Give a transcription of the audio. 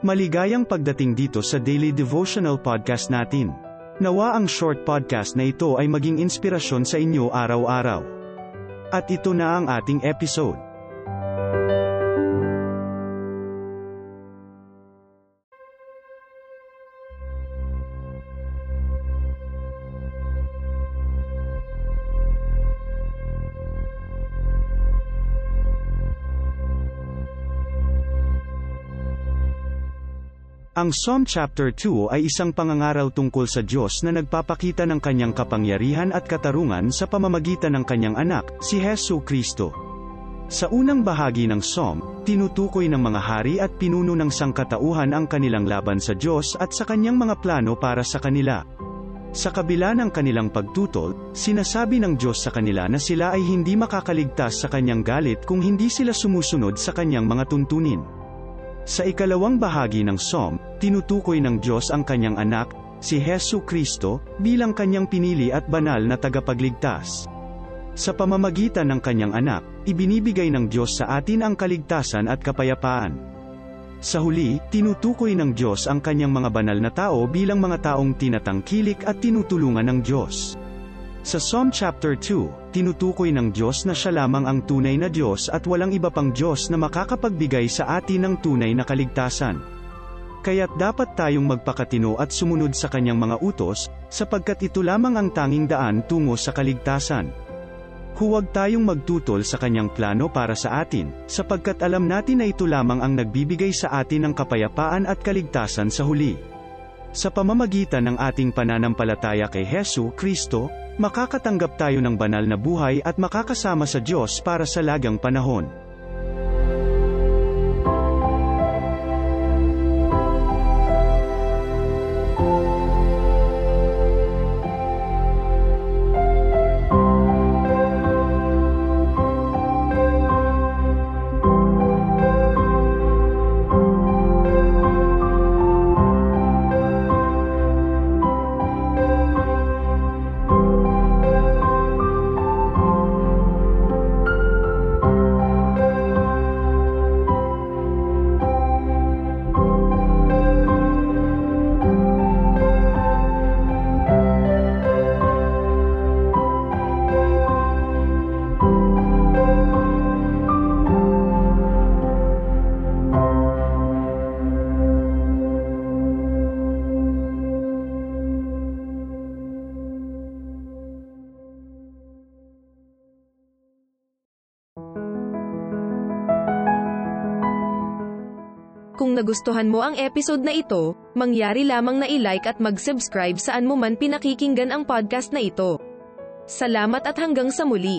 Maligayang pagdating dito sa Daily Devotional Podcast natin. Nawa ang short podcast na ito ay maging inspirasyon sa inyo araw-araw. At ito na ang ating episode. Ang Psalm chapter 2 ay isang pangangaral tungkol sa Diyos na nagpapakita ng kanyang kapangyarihan at katarungan sa pamamagitan ng kanyang anak, si Hesu Kristo. Sa unang bahagi ng Psalm, tinutukoy ng mga hari at pinuno ng sangkatauhan ang kanilang laban sa Diyos at sa kanyang mga plano para sa kanila. Sa kabila ng kanilang pagtutol, sinasabi ng Diyos sa kanila na sila ay hindi makakaligtas sa kanyang galit kung hindi sila sumusunod sa kanyang mga tuntunin. Sa ikalawang bahagi ng Psalm, tinutukoy ng Diyos ang kanyang anak, si Hesu Kristo, bilang kanyang pinili at banal na tagapagligtas. Sa pamamagitan ng kanyang anak, ibinibigay ng Diyos sa atin ang kaligtasan at kapayapaan. Sa huli, tinutukoy ng Diyos ang kanyang mga banal na tao bilang mga taong tinatangkilik at tinutulungan ng Diyos. Sa Psalm chapter 2, tinutukoy ng Diyos na siya lamang ang tunay na Diyos at walang iba pang Diyos na makakapagbigay sa atin ng tunay na kaligtasan. Kaya't dapat tayong magpakatino at sumunod sa kanyang mga utos, sapagkat ito lamang ang tanging daan tungo sa kaligtasan. Huwag tayong magtutol sa kanyang plano para sa atin, sapagkat alam natin na ito lamang ang nagbibigay sa atin ng kapayapaan at kaligtasan sa huli. Sa pamamagitan ng ating pananampalataya kay Hesu Kristo, makakatanggap tayo ng banal na buhay at makakasama sa Diyos para sa lagang panahon. Kung nagustuhan mo ang episode na ito, mangyari lamang na i-like at mag-subscribe saan mo man pinakikinggan ang podcast na ito. Salamat at hanggang sa muli.